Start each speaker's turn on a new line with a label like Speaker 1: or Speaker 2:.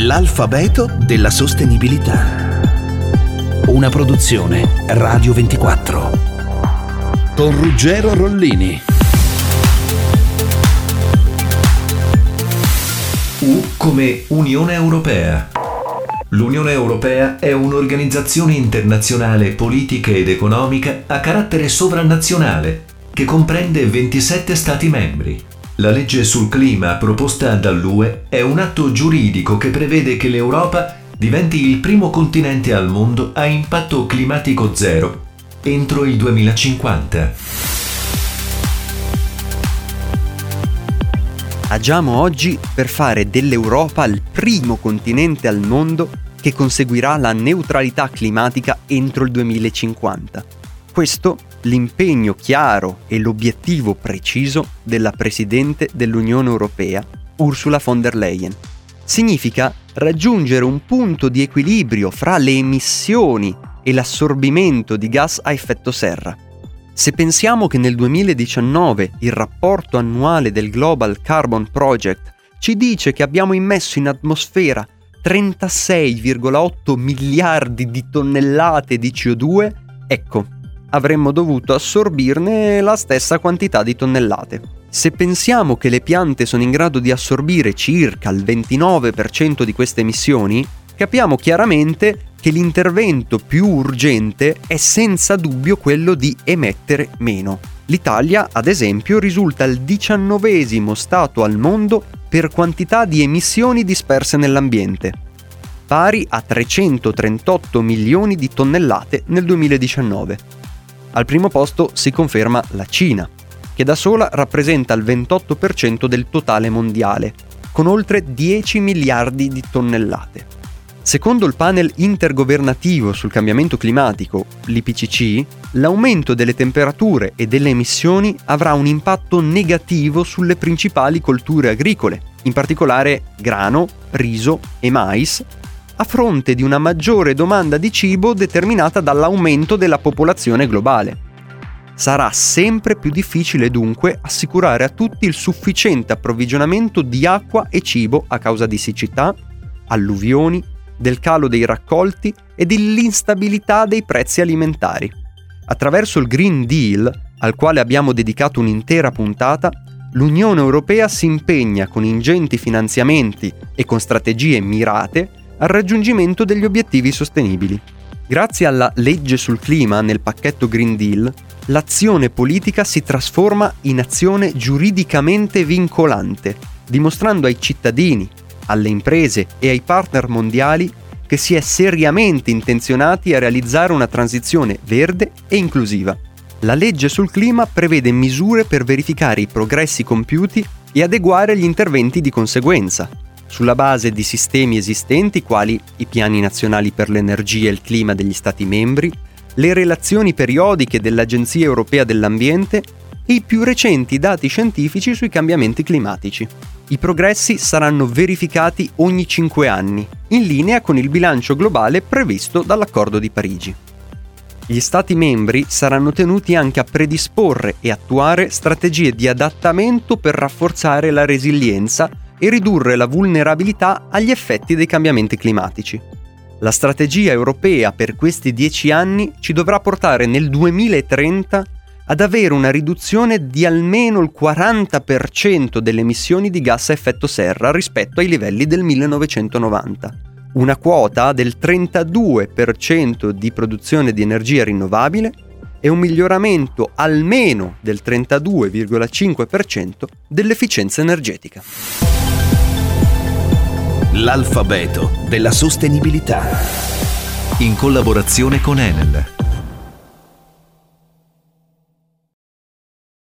Speaker 1: L'alfabeto della sostenibilità. Una produzione Radio 24. Con Ruggero Rollini.
Speaker 2: U come Unione Europea. L'Unione Europea è un'organizzazione internazionale politica ed economica a carattere sovranazionale che comprende 27 Stati membri. La legge sul clima proposta dall'UE è un atto giuridico che prevede che l'Europa diventi il primo continente al mondo a impatto climatico zero entro il 2050.
Speaker 3: Agiamo oggi per fare dell'Europa il primo continente al mondo che conseguirà la neutralità climatica entro il 2050. Questo l'impegno chiaro e l'obiettivo preciso della Presidente dell'Unione Europea, Ursula von der Leyen. Significa raggiungere un punto di equilibrio fra le emissioni e l'assorbimento di gas a effetto serra. Se pensiamo che nel 2019 il rapporto annuale del Global Carbon Project ci dice che abbiamo immesso in atmosfera 36,8 miliardi di tonnellate di CO2, ecco, avremmo dovuto assorbirne la stessa quantità di tonnellate. Se pensiamo che le piante sono in grado di assorbire circa il 29% di queste emissioni, capiamo chiaramente che l'intervento più urgente è senza dubbio quello di emettere meno. L'Italia, ad esempio, risulta il diciannovesimo Stato al mondo per quantità di emissioni disperse nell'ambiente, pari a 338 milioni di tonnellate nel 2019. Al primo posto si conferma la Cina, che da sola rappresenta il 28% del totale mondiale, con oltre 10 miliardi di tonnellate. Secondo il panel intergovernativo sul cambiamento climatico, l'IPCC, l'aumento delle temperature e delle emissioni avrà un impatto negativo sulle principali colture agricole, in particolare grano, riso e mais, a fronte di una maggiore domanda di cibo determinata dall'aumento della popolazione globale. Sarà sempre più difficile dunque assicurare a tutti il sufficiente approvvigionamento di acqua e cibo a causa di siccità, alluvioni, del calo dei raccolti e dell'instabilità dei prezzi alimentari. Attraverso il Green Deal, al quale abbiamo dedicato un'intera puntata, l'Unione Europea si impegna con ingenti finanziamenti e con strategie mirate al raggiungimento degli obiettivi sostenibili. Grazie alla legge sul clima nel pacchetto Green Deal, l'azione politica si trasforma in azione giuridicamente vincolante, dimostrando ai cittadini, alle imprese e ai partner mondiali che si è seriamente intenzionati a realizzare una transizione verde e inclusiva. La legge sul clima prevede misure per verificare i progressi compiuti e adeguare gli interventi di conseguenza, sulla base di sistemi esistenti quali i piani nazionali per l'energia e il clima degli Stati membri, le relazioni periodiche dell'Agenzia europea dell'ambiente e i più recenti dati scientifici sui cambiamenti climatici. I progressi saranno verificati ogni 5 anni, in linea con il bilancio globale previsto dall'Accordo di Parigi. Gli Stati membri saranno tenuti anche a predisporre e attuare strategie di adattamento per rafforzare la resilienza e ridurre la vulnerabilità agli effetti dei cambiamenti climatici. La strategia europea per questi dieci anni ci dovrà portare nel 2030 ad avere una riduzione di almeno il 40% delle emissioni di gas a effetto serra rispetto ai livelli del 1990, una quota del 32% di produzione di energia rinnovabile e un miglioramento almeno del 32,5% dell'efficienza energetica.
Speaker 1: L'alfabeto della sostenibilità.
Speaker 2: In collaborazione con Enel